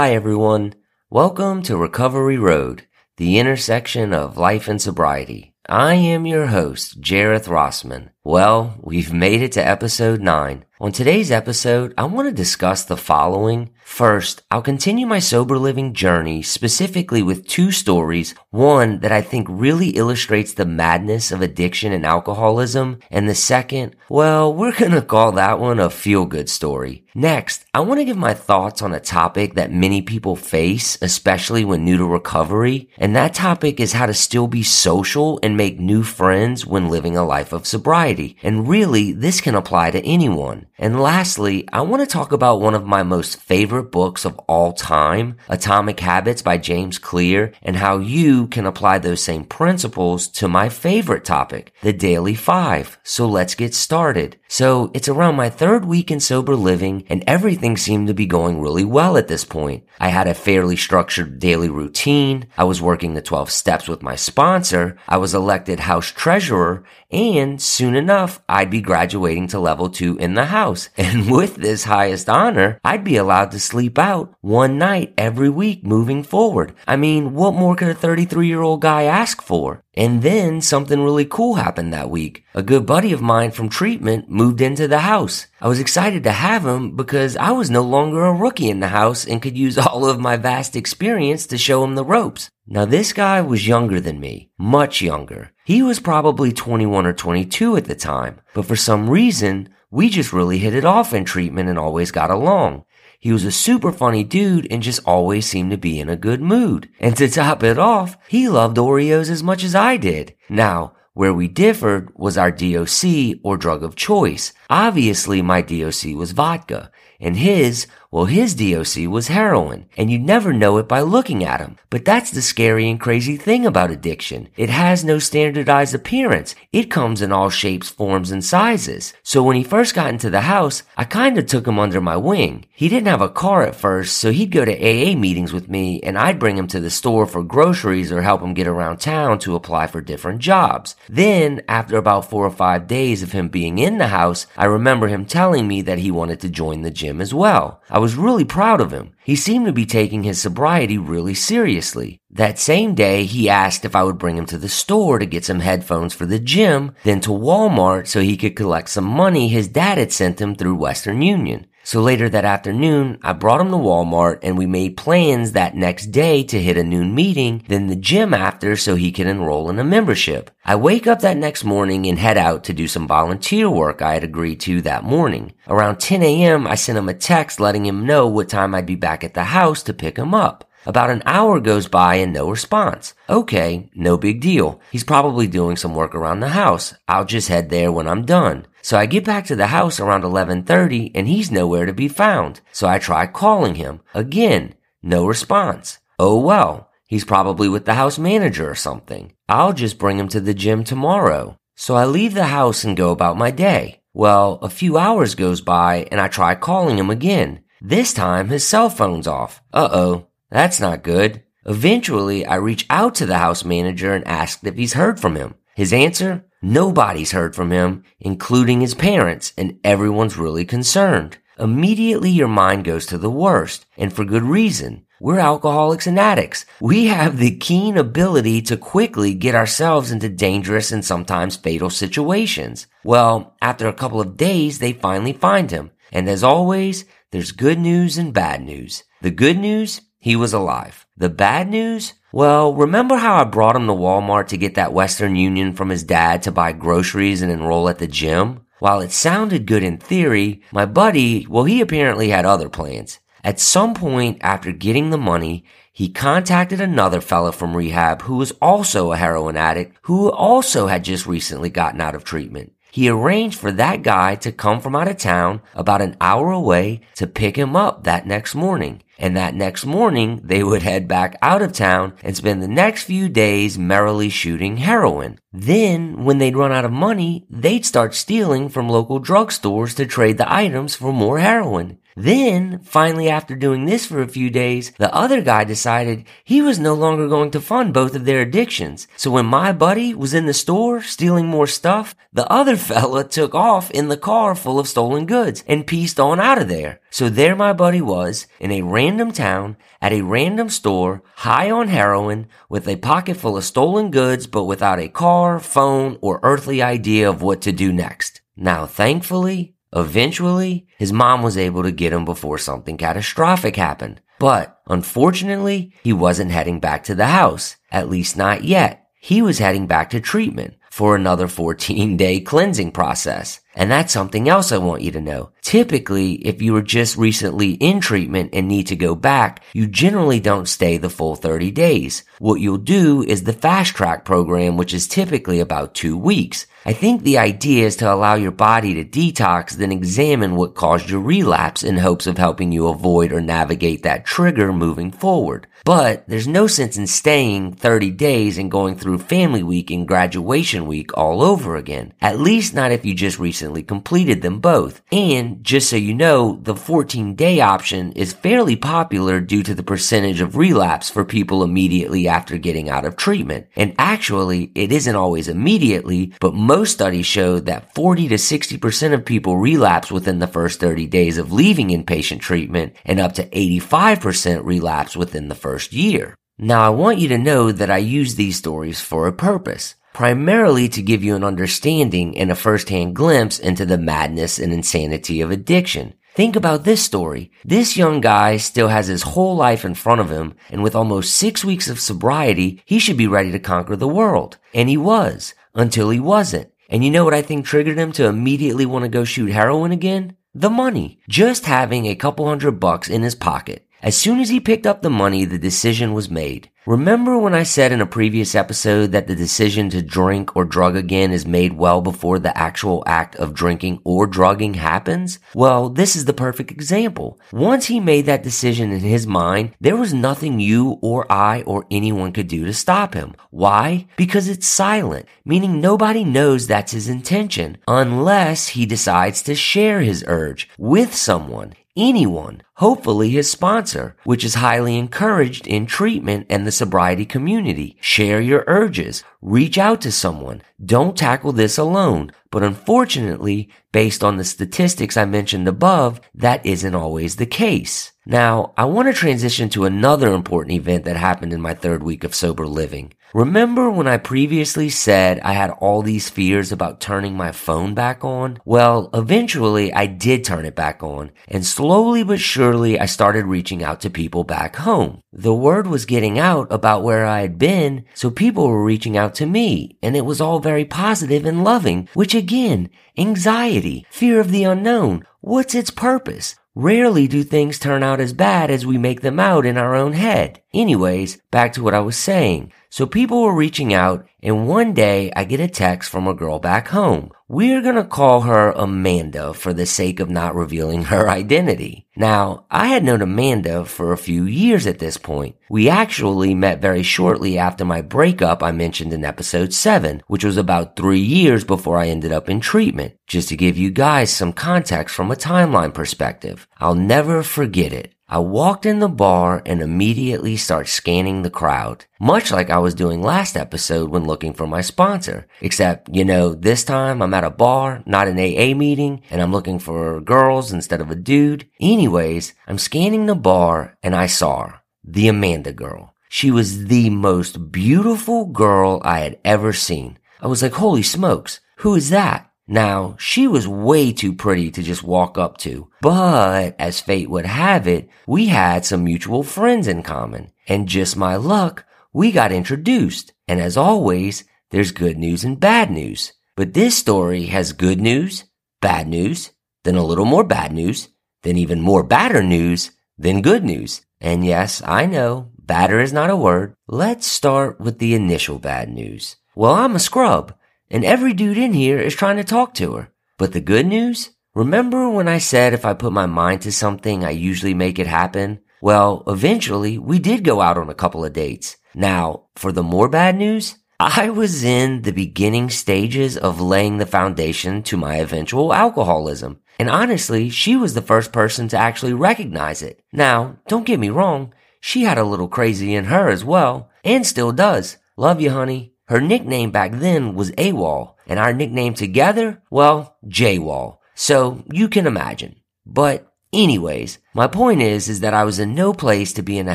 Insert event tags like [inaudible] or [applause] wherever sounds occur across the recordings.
Hi, everyone. Welcome to Recovery Road, the intersection of life and sobriety. I am your host, Jareth Rossman. Well, we've made it to episode 9. On today's episode, I want to discuss the following. First, I'll continue my sober living journey specifically with two stories. One that I think really illustrates the madness of addiction and alcoholism. And the second, well, we're [laughs] going to call that one a feel good story. Next, I want to give my thoughts on a topic that many people face, especially when new to recovery. And that topic is how to still be social and make new friends when living a life of sobriety. And really, this can apply to anyone. And lastly, I want to talk about one of my most favorite books of all time, Atomic Habits by James Clear, and how you can apply those same principles to my favorite topic, the Daily Five. So let's get started. So it's around my third week in sober living and everything seemed to be going really well at this point. I had a fairly structured daily routine. I was working the 12 steps with my sponsor. I was elected house treasurer and soon enough, I'd be graduating to level two in the house. [laughs] And with this highest honor, I'd be allowed to sleep out one night every week moving forward. I mean, what more could a 33 year old guy ask for? And then something really cool happened that week. A good buddy of mine from treatment moved into the house. I was excited to have him because I was no longer a rookie in the house and could use [laughs] all of my vast experience to show him the ropes. Now this guy was younger than me, much younger. He was probably 21 or 22 at the time, but for some reason, we just really hit it off in treatment and always got along. He was a super funny dude and just always seemed to be in a good mood. And to top it off, he loved Oreos as much as I did. Now, where we differed was our DOC or drug of choice. Obviously, my DOC was vodka, and his well, his DOC was heroin, and you'd never know it by looking at him. But that's the scary and crazy thing about addiction. It has no standardized appearance. It comes in all shapes, forms, and sizes. So when he first got into the house, I kinda took him under my wing. He didn't have a car at first, so he'd go to AA meetings with me, and I'd bring him to the store for groceries or help him get around town to apply for different jobs. Then, after about four or five days of him being in the house, I remember him telling me that he wanted to join the gym as well. I was really proud of him. He seemed to be taking his sobriety really seriously. That same day, he asked if I would bring him to the store to get some headphones for the gym, then to Walmart so he could collect some money his dad had sent him through Western Union. So later that afternoon, I brought him to Walmart and we made plans that next day to hit a noon meeting, then the gym after so he could enroll in a membership. I wake up that next morning and head out to do some volunteer work I had agreed to that morning. Around 10 a.m., I sent him a text letting him know what time I'd be back at the house to pick him up. About an hour goes by and no response. Okay, no big deal. He's probably doing some work around the house. I'll just head there when I'm done. So I get back to the house around 11:30 and he's nowhere to be found. So I try calling him. Again, no response. Oh well, he's probably with the house manager or something. I'll just bring him to the gym tomorrow. So I leave the house and go about my day. Well, a few hours goes by and I try calling him again. This time his cell phone's off. Uh-oh. That's not good. Eventually, I reach out to the house manager and ask if he's heard from him. His answer? Nobody's heard from him, including his parents, and everyone's really concerned. Immediately your mind goes to the worst, and for good reason. We're alcoholics and addicts. We have the keen ability to quickly get ourselves into dangerous and sometimes fatal situations. Well, after a couple of days, they finally find him. And as always, there's good news and bad news. The good news he was alive. The bad news? Well, remember how I brought him to Walmart to get that Western Union from his dad to buy groceries and enroll at the gym? While it sounded good in theory, my buddy, well, he apparently had other plans. At some point after getting the money, he contacted another fella from rehab who was also a heroin addict who also had just recently gotten out of treatment. He arranged for that guy to come from out of town about an hour away to pick him up that next morning. And that next morning, they would head back out of town and spend the next few days merrily shooting heroin. Then, when they'd run out of money, they'd start stealing from local drugstores to trade the items for more heroin. Then, finally, after doing this for a few days, the other guy decided he was no longer going to fund both of their addictions. So when my buddy was in the store stealing more stuff, the other [laughs] fella took off in the car full of stolen goods and pieced on out of there. So there my buddy was in a random town at a random store, high on heroin, with a pocket full of stolen goods, but without a car, phone, or earthly idea of what to do next. Now, thankfully, Eventually, his mom was able to get him before something catastrophic happened. But unfortunately, he wasn't heading back to the house, at least not yet. He was heading back to treatment for another 14 day cleansing process. And that's something else I want you to know. Typically, if you were just recently in treatment and need to go back, you generally don't stay the full 30 days. What you'll do is the fast track program, which is typically about two weeks. I think the idea is to allow your body to detox, then examine what caused your relapse in hopes of helping you avoid or navigate that trigger moving forward. But there's no sense in staying 30 days and going through family week and graduation week all over again. At least not if you just recently completed them both. And just so you know, the 14 day option is fairly popular due to the percentage of relapse for people immediately after getting out of treatment. And actually, it isn't always immediately, but most studies show that 40 to 60% of people relapse within the first 30 days of leaving inpatient treatment and up to 85% relapse within the first year. Now I want you to know that I use these stories for a purpose, primarily to give you an understanding and a first-hand glimpse into the madness and insanity of addiction. Think about this story. This young guy still has his whole life in front of him, and with almost six weeks of sobriety, he should be ready to conquer the world. And he was, until he wasn't. And you know what I think triggered him to immediately want to go shoot heroin again? The money. Just having a couple hundred bucks in his pocket. As soon as he picked up the money, the decision was made. Remember when I said in a previous episode that the decision to drink or drug again is made well before the actual act of drinking or drugging happens? Well, this is the perfect example. Once he made that decision in his mind, there was nothing you or I or anyone could do to stop him. Why? Because it's silent, meaning nobody knows that's his intention unless he decides to share his urge with someone anyone, hopefully his sponsor, which is highly encouraged in treatment and the sobriety community. Share your urges. Reach out to someone. Don't tackle this alone. But unfortunately, based on the statistics I mentioned above, that isn't always the case. Now, I want to transition to another important event that happened in my third week of sober living. Remember when I previously said I had all these fears about turning my phone back on? Well, eventually I did turn it back on, and slowly but surely I started reaching out to people back home. The word was getting out about where I had been, so people were reaching out to me, and it was all very positive and loving, which again, anxiety, fear of the unknown. What's its purpose? Rarely do things turn out as bad as we make them out in our own head. Anyways, back to what I was saying. So people were reaching out and one day I get a text from a girl back home. We're gonna call her Amanda for the sake of not revealing her [laughs] identity. Now, I had known Amanda for a few years at this point. We actually met very shortly after my breakup I mentioned in episode 7, which was about three years before I ended up in treatment. Just to give you guys some context from a timeline perspective. I'll never forget it. I walked in the bar and immediately start scanning the crowd, much like I was doing last episode when looking for my sponsor. Except, you know, this time I'm at a bar, not an AA meeting, and I'm looking for girls instead of a dude. Anyways, I'm scanning the bar and I saw her, the Amanda girl. She was the most beautiful girl I had ever seen. I was like, holy smokes, who is that? Now, she was way too pretty to just walk up to, but as fate would have it, we had some mutual friends in common. And just my luck, we got introduced. And as always, there's good news and bad news. But this story has good news, bad news, then a little more bad news, then even more badder news, then good news. And yes, I know, badder is not a word. Let's start with the initial bad news. Well, I'm a scrub and every dude in here is trying to talk to her. But the good news? Remember when I said if I put my mind to something, I usually make it happen? Well, eventually we did go out on a couple of dates. Now, for the more bad news, [laughs] I was in the beginning stages of laying the foundation to my eventual alcoholism. And honestly, she was the first person to actually recognize it. Now, don't get me wrong, she had a little crazy in her as well, and still does. Love you, honey. Her nickname back then was AWOL, and our nickname together, well, JWOL. So you can imagine. But anyways, my point is, is that I was in no place to be in a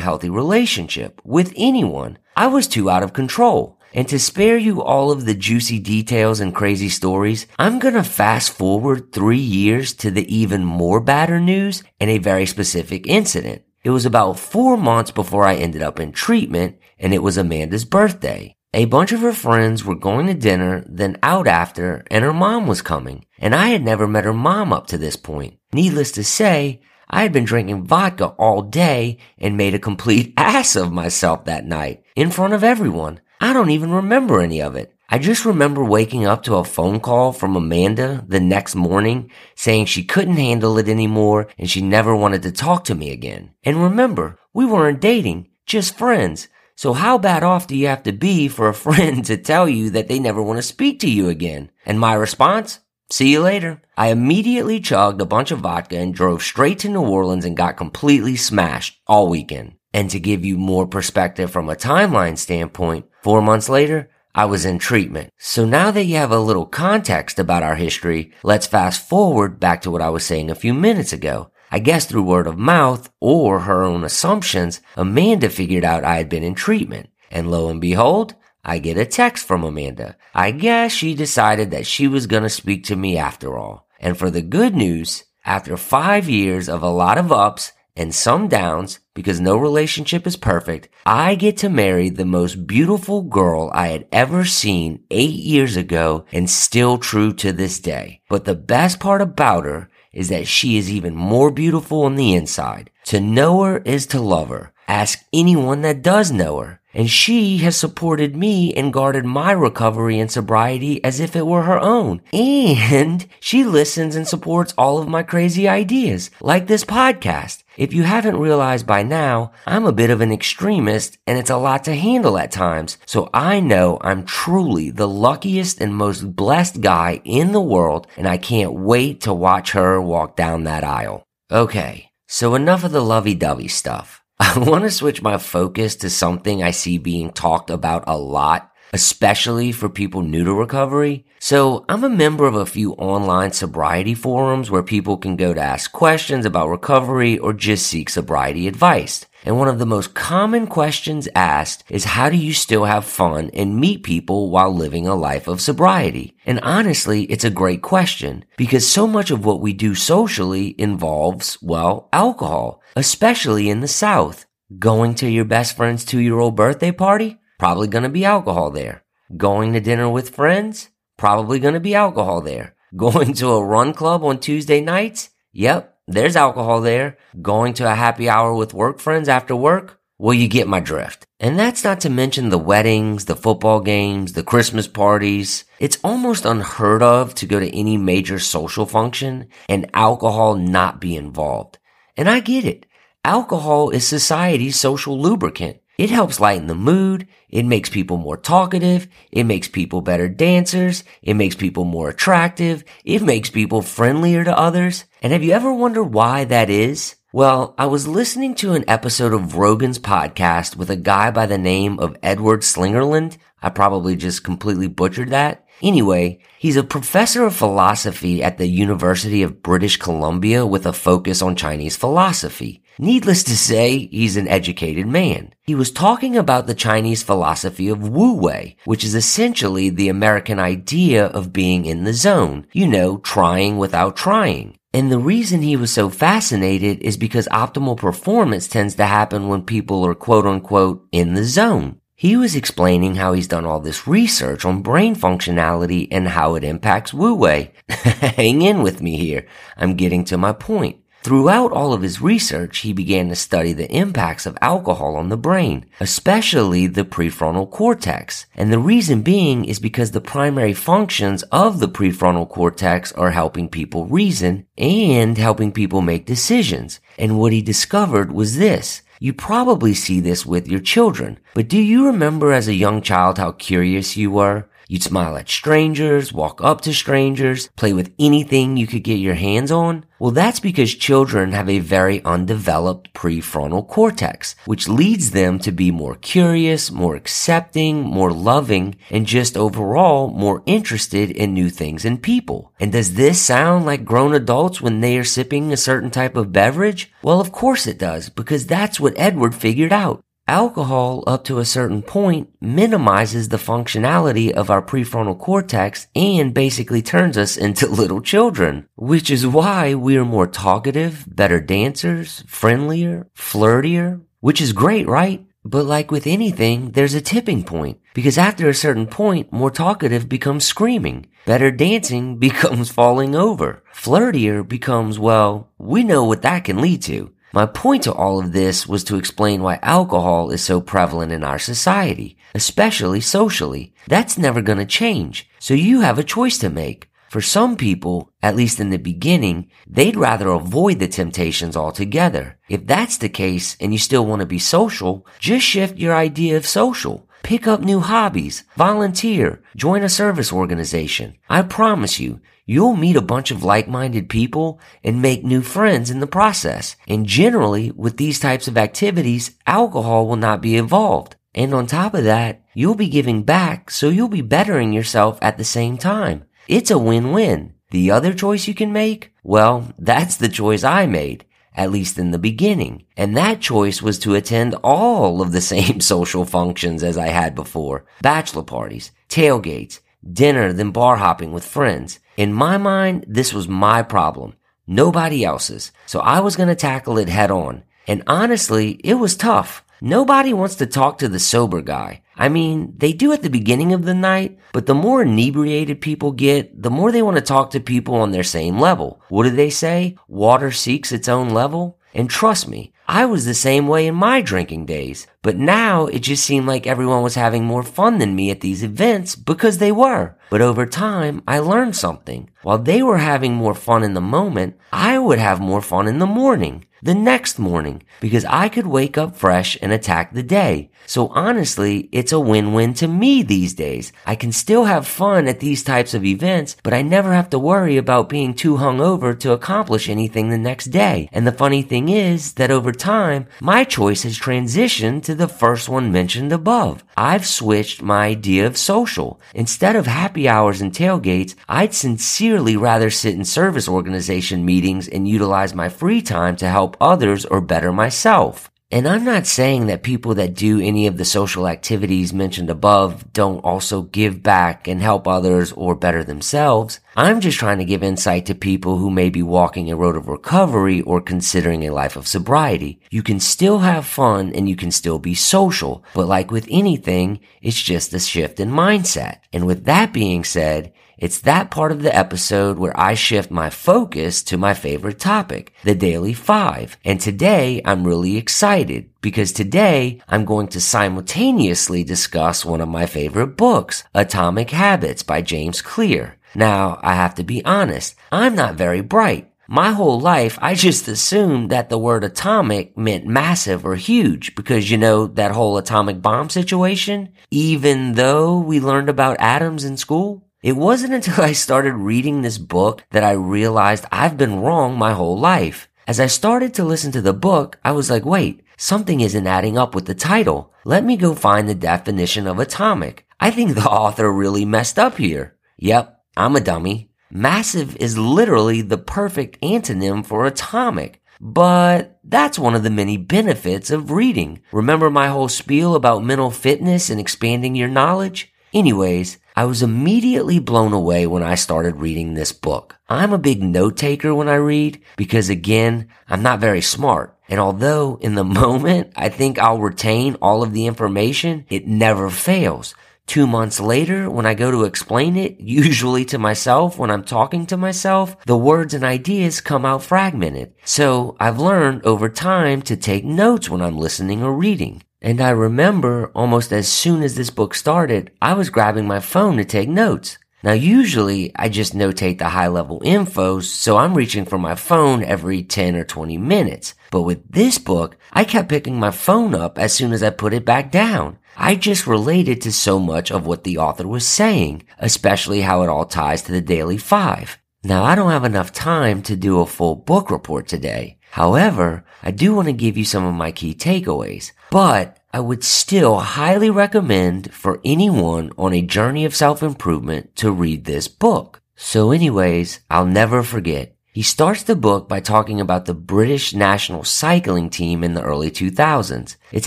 healthy relationship with anyone. I was too out of control. And to spare you all of the juicy details and crazy stories, I'm gonna fast forward three years to the even more badder news and a very specific incident. It was about four months before I ended up in treatment and it was Amanda's birthday. A bunch of her friends were going to dinner, then out after, and her mom was coming. And I had never met her mom up to this point. Needless to say, I had been drinking vodka all day and made a complete [laughs] ass of myself that night in front of everyone. I don't even remember any of it. I just remember waking up to a phone call from Amanda the next morning saying she couldn't handle it anymore and she never wanted to talk to me again. And remember, we weren't dating, just friends. So how bad off do you have to be for a friend to tell you that they never want to speak to you again? And my response? See you later. I immediately chugged a bunch of vodka and drove straight to New Orleans and got completely smashed all weekend. And to give you more perspective from a timeline standpoint, four months later, I was in treatment. So now that you have a little context about our history, let's fast forward back to what I was saying a few minutes ago. I guess through word of mouth or her own assumptions, Amanda figured out I had been in treatment. And lo and behold, I get a text from Amanda. I guess she decided that she was gonna speak to me after all. And for the good news, after five years of a lot of ups and some downs, because no relationship is perfect, I get to marry the most beautiful girl I had ever seen eight years ago and still true to this day. But the best part about her is that she is even more beautiful on the inside. To know her is to love her. Ask anyone that does know her. And she has supported me and guarded my recovery and sobriety as if it were her own. And she listens and supports all of my crazy ideas, like this podcast. If you haven't realized by now, I'm a bit of an extremist and it's a lot to handle at times. So I know I'm truly the luckiest and most blessed guy in the world and I can't wait to watch her walk down that aisle. Okay, so enough of the lovey-dovey stuff. [laughs] I want to switch my focus to something I see being talked about a lot, especially for people new to recovery. So I'm a member of a few online sobriety forums where people can go to ask questions about recovery or just seek sobriety advice. And one of the most common questions asked is how do you still have fun and meet people while living a life of sobriety? And honestly, it's a great question because so much of what we do socially involves, well, alcohol, especially in the South. Going to your best friend's two year old birthday party? Probably gonna be alcohol there. Going to dinner with friends? Probably gonna be alcohol there. Going to a run club on Tuesday nights? Yep, there's alcohol there. Going to a happy hour with work friends after work? Well, you get my drift. And that's not to mention the weddings, the football games, the Christmas parties. It's almost unheard of to go to any major social function and alcohol not be involved. And I get it. Alcohol is society's social lubricant. It helps lighten the mood. It makes people more talkative. It makes people better dancers. It makes people more attractive. It makes people friendlier to others. And have you ever wondered why that is? Well, I was listening to an episode of Rogan's podcast with a guy by the name of Edward Slingerland. I probably just completely butchered that. Anyway, he's a professor of philosophy at the University of British Columbia with a focus on Chinese philosophy. Needless to say, he's an educated man. He was talking about the Chinese philosophy of Wu Wei, which is essentially the American idea of being in the zone. You know, trying without trying. And the reason he was so fascinated is because optimal performance tends to happen when people are quote unquote in the zone. He was explaining how he's done all this research on brain functionality and how it impacts Wu Wei. [laughs] Hang in with me here. I'm getting to my point. Throughout all of his research, he began to study the impacts of alcohol on the brain, especially the prefrontal cortex. And the reason being is because the primary functions of the prefrontal cortex are helping people reason and helping people make decisions. And what he discovered was this. You probably see this with your children, but do you remember as a young child how curious you were? You'd smile at strangers, walk up to strangers, play with anything you could get your hands on. Well, that's because children have a very undeveloped prefrontal cortex, which leads them to be more curious, more accepting, more loving, and just overall more interested in new things and people. And does this sound like grown adults when they are sipping a certain type of beverage? Well, of course it does, because that's what Edward figured out. Alcohol, up to a certain point, minimizes the functionality of our prefrontal cortex and basically turns us into [laughs] little children, which is why we are more talkative, better dancers, friendlier, flirtier, which is great, right? But like with anything, there's a tipping point because after a certain point, more talkative becomes screaming. Better dancing [laughs] becomes falling over. Flirtier becomes, well, we know what that can lead to. My point to all of this was to explain why alcohol is so prevalent in our society, especially socially. That's never going to change. So you have a choice to make. For some people, at least in the beginning, they'd rather avoid the temptations altogether. If that's the case and you still want to be social, just shift your idea of social. Pick up new hobbies, volunteer, join a service organization. I promise you, you'll meet a bunch of like-minded people and make new friends in the process. And generally, with these types of activities, alcohol will not be involved. And on top of that, you'll be giving back, so you'll be bettering yourself at the same time. It's a win-win. The other choice you can make? Well, [laughs] that's the choice I made, at least in the beginning. And that choice was to attend all of the [laughs] same social functions as I had before. Bachelor parties, tailgates, dinner, then bar hopping with friends. In my mind, this was my problem, nobody else's. So I was going to tackle it head on. And honestly, it was tough. Nobody wants to talk to the sober guy. I mean, they do at the beginning of the night, but the more inebriated people get, the more they want to talk to people on their same level. What do they say? Water seeks its own level? And trust me, I was the same way in my drinking days, but now it just seemed like everyone was having more fun than me at these events because they were. But over time, I learned something. While they were having more fun in the moment, I would have more fun in the morning the next morning because I could wake up fresh and attack the day. So honestly, it's a win-win to me these days. I can still have fun at these types of events, but I never have to worry about being too hungover to accomplish anything the next day. And the funny thing is that over time, my choice has transitioned to the first one mentioned above. I've switched my idea of social. Instead of happy hours and tailgates, I'd sincerely rather sit in service organization meetings and utilize my free time to help others or better myself. And I'm not saying that people that do any of the social activities mentioned above don't also give back and help others or better themselves. I'm just trying to give insight to people who may be walking a road of recovery or considering a life of sobriety. You can still have fun and you can still be social, but like with anything, it's just a shift in mindset. And with that being said, it's that part of the episode where I shift my focus to my favorite topic, the Daily Five. And today I'm really excited because today I'm going to simultaneously discuss one of my favorite books, Atomic Habits by James Clear. Now, I have to be honest, I'm not very bright. My whole life, I just assumed that the word atomic meant massive or huge because, you know, that whole atomic bomb situation, even though we learned about atoms in school. It wasn't [laughs] until I started reading this book that I realized I've been wrong my whole life. As I started to listen to the book, I was like, wait, something isn't adding up with the title. Let me go find the definition of atomic. I think the [laughs] author really messed up here. Yep, I'm a dummy. Massive is literally the perfect antonym for atomic. But that's one of the many benefits of reading. Remember my whole spiel about mental fitness and expanding your knowledge? Anyways, I was immediately blown away when I started reading this book. I'm a big note taker when I read because again, I'm not very smart. And although in the [laughs] moment I think I'll retain all of the information, it never fails. Two months later, when I go to explain it, [laughs] usually to myself when I'm talking to myself, the words and ideas come out fragmented. So I've learned over time to take notes when I'm listening or reading. And I remember almost as soon as this book started, I was grabbing my phone to take notes. Now usually I just notate the high level info, so I'm reaching for my phone every 10 or 20 minutes. But with this book, I kept picking my phone up as soon as I put it back down. I just related to so much of what the author was saying, especially how it all ties to the Daily Five. Now, I don't have enough time to do a full book report today. However, I do want to give you some of my key takeaways, but I would still highly recommend for anyone on a journey of self-improvement to read this book. So anyways, I'll never forget he starts the book by talking about the British national cycling team in the early 2000s. It's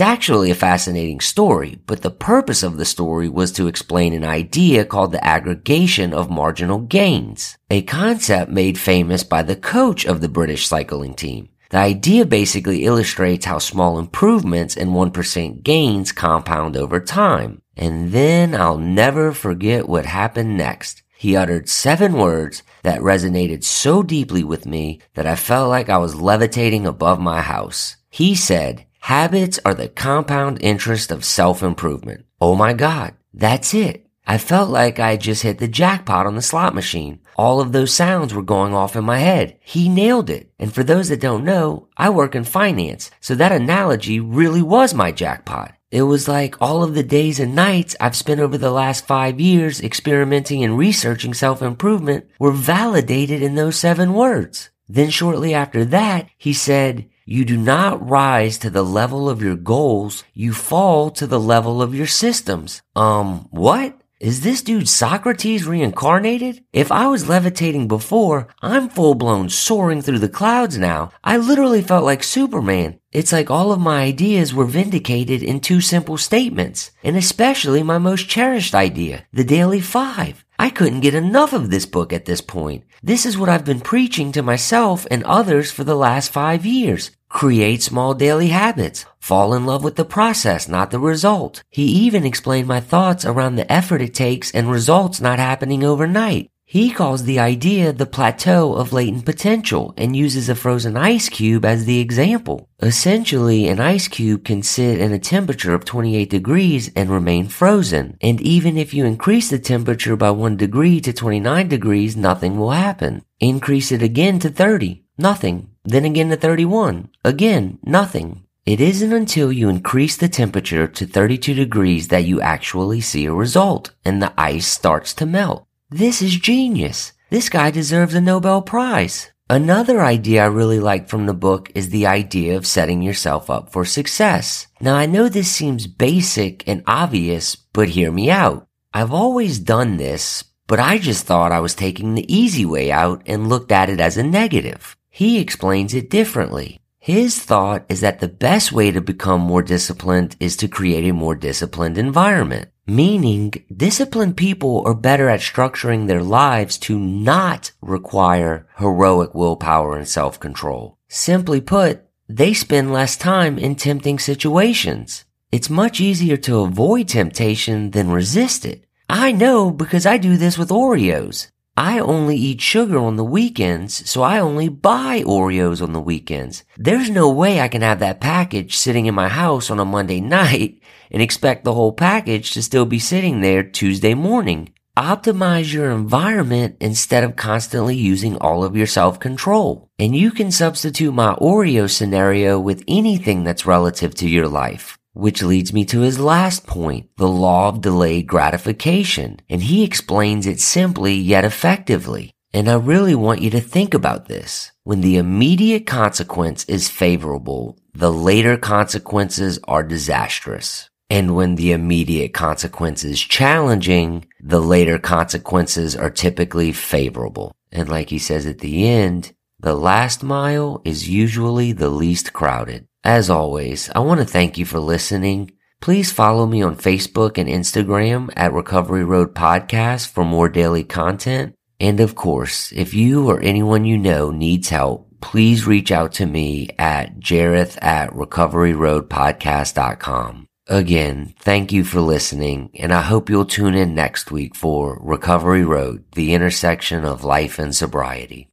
actually a fascinating story, but the purpose of the story was to explain an idea called the aggregation of marginal gains, a concept made famous by the coach of the British cycling team. The idea basically illustrates how small improvements and 1% gains compound over time. And then I'll never forget what happened next. He uttered seven words that resonated so deeply with me that I felt like I was levitating above my house. He said, habits are the compound interest of self-improvement. Oh my God, that's it. I felt like I had just hit the jackpot on the slot machine. All of those sounds were going off in my head. He nailed it. And for those that don't know, I work in finance, so that analogy really was my jackpot. It was like all of the days and nights I've spent over the last five years experimenting and researching self-improvement were validated in those seven words. Then shortly after that, he said, you do not rise to the level of your goals. You fall to the level of your systems. Um, what? Is this dude Socrates reincarnated? If I was levitating before, I'm full blown soaring through the clouds now. I literally felt like Superman. It's like all of my ideas were vindicated in two simple statements, and especially my most cherished idea, the Daily Five. I couldn't get enough of this book at this point. This is what I've been preaching to myself and others for the last five years. Create small daily habits. Fall in love with the process, not the result. He even explained my thoughts around the effort it takes and results not happening overnight. He calls the idea the plateau of latent potential and uses a frozen ice cube as the example. Essentially, an ice cube can sit in a temperature of 28 degrees and remain frozen. And even if you increase the temperature by 1 degree to 29 degrees, nothing will happen. Increase it again to 30. Nothing. Then again to 31. Again, nothing. It isn't until you increase the temperature to 32 degrees that you actually see a result and the ice starts to melt. This is genius. This guy deserves a Nobel Prize. Another idea I really like from the book is the idea of setting yourself up for success. Now I know this seems basic and obvious, but hear me out. I've always done this, but I just thought I was taking the easy way out and looked at it as a negative. He explains it differently. His thought is that the best way to become more disciplined is to create a more disciplined environment. Meaning, disciplined people are better at structuring their lives to not require heroic willpower and self-control. Simply put, they spend less time in tempting situations. It's much easier to avoid temptation than resist it. I know because I do this with Oreos. I only eat sugar on the weekends, so I only buy Oreos on the weekends. There's no way I can have that package sitting in my house on a Monday [laughs] night and expect the whole package to still be sitting there Tuesday morning. Optimize your environment instead of constantly using all of your self-control. And you can substitute my Oreo scenario with anything that's relative to your life. Which leads me to his last point, the law of delayed gratification. And he explains it simply yet effectively. And I really want you to think about this. When the immediate consequence is favorable, the later consequences are disastrous. And when the immediate consequence is challenging, the later consequences are typically favorable. And like he says at the end, the last mile is usually the least crowded. As always, I want to thank you for listening. Please follow me on Facebook and Instagram at Recovery Road Podcast for more daily content. And of course, if you or anyone you know needs help, please reach out to me at jareth at recoveryroadpodcast.com. Again, thank you for listening, and I hope you'll tune in next week for Recovery Road, the intersection of life and sobriety.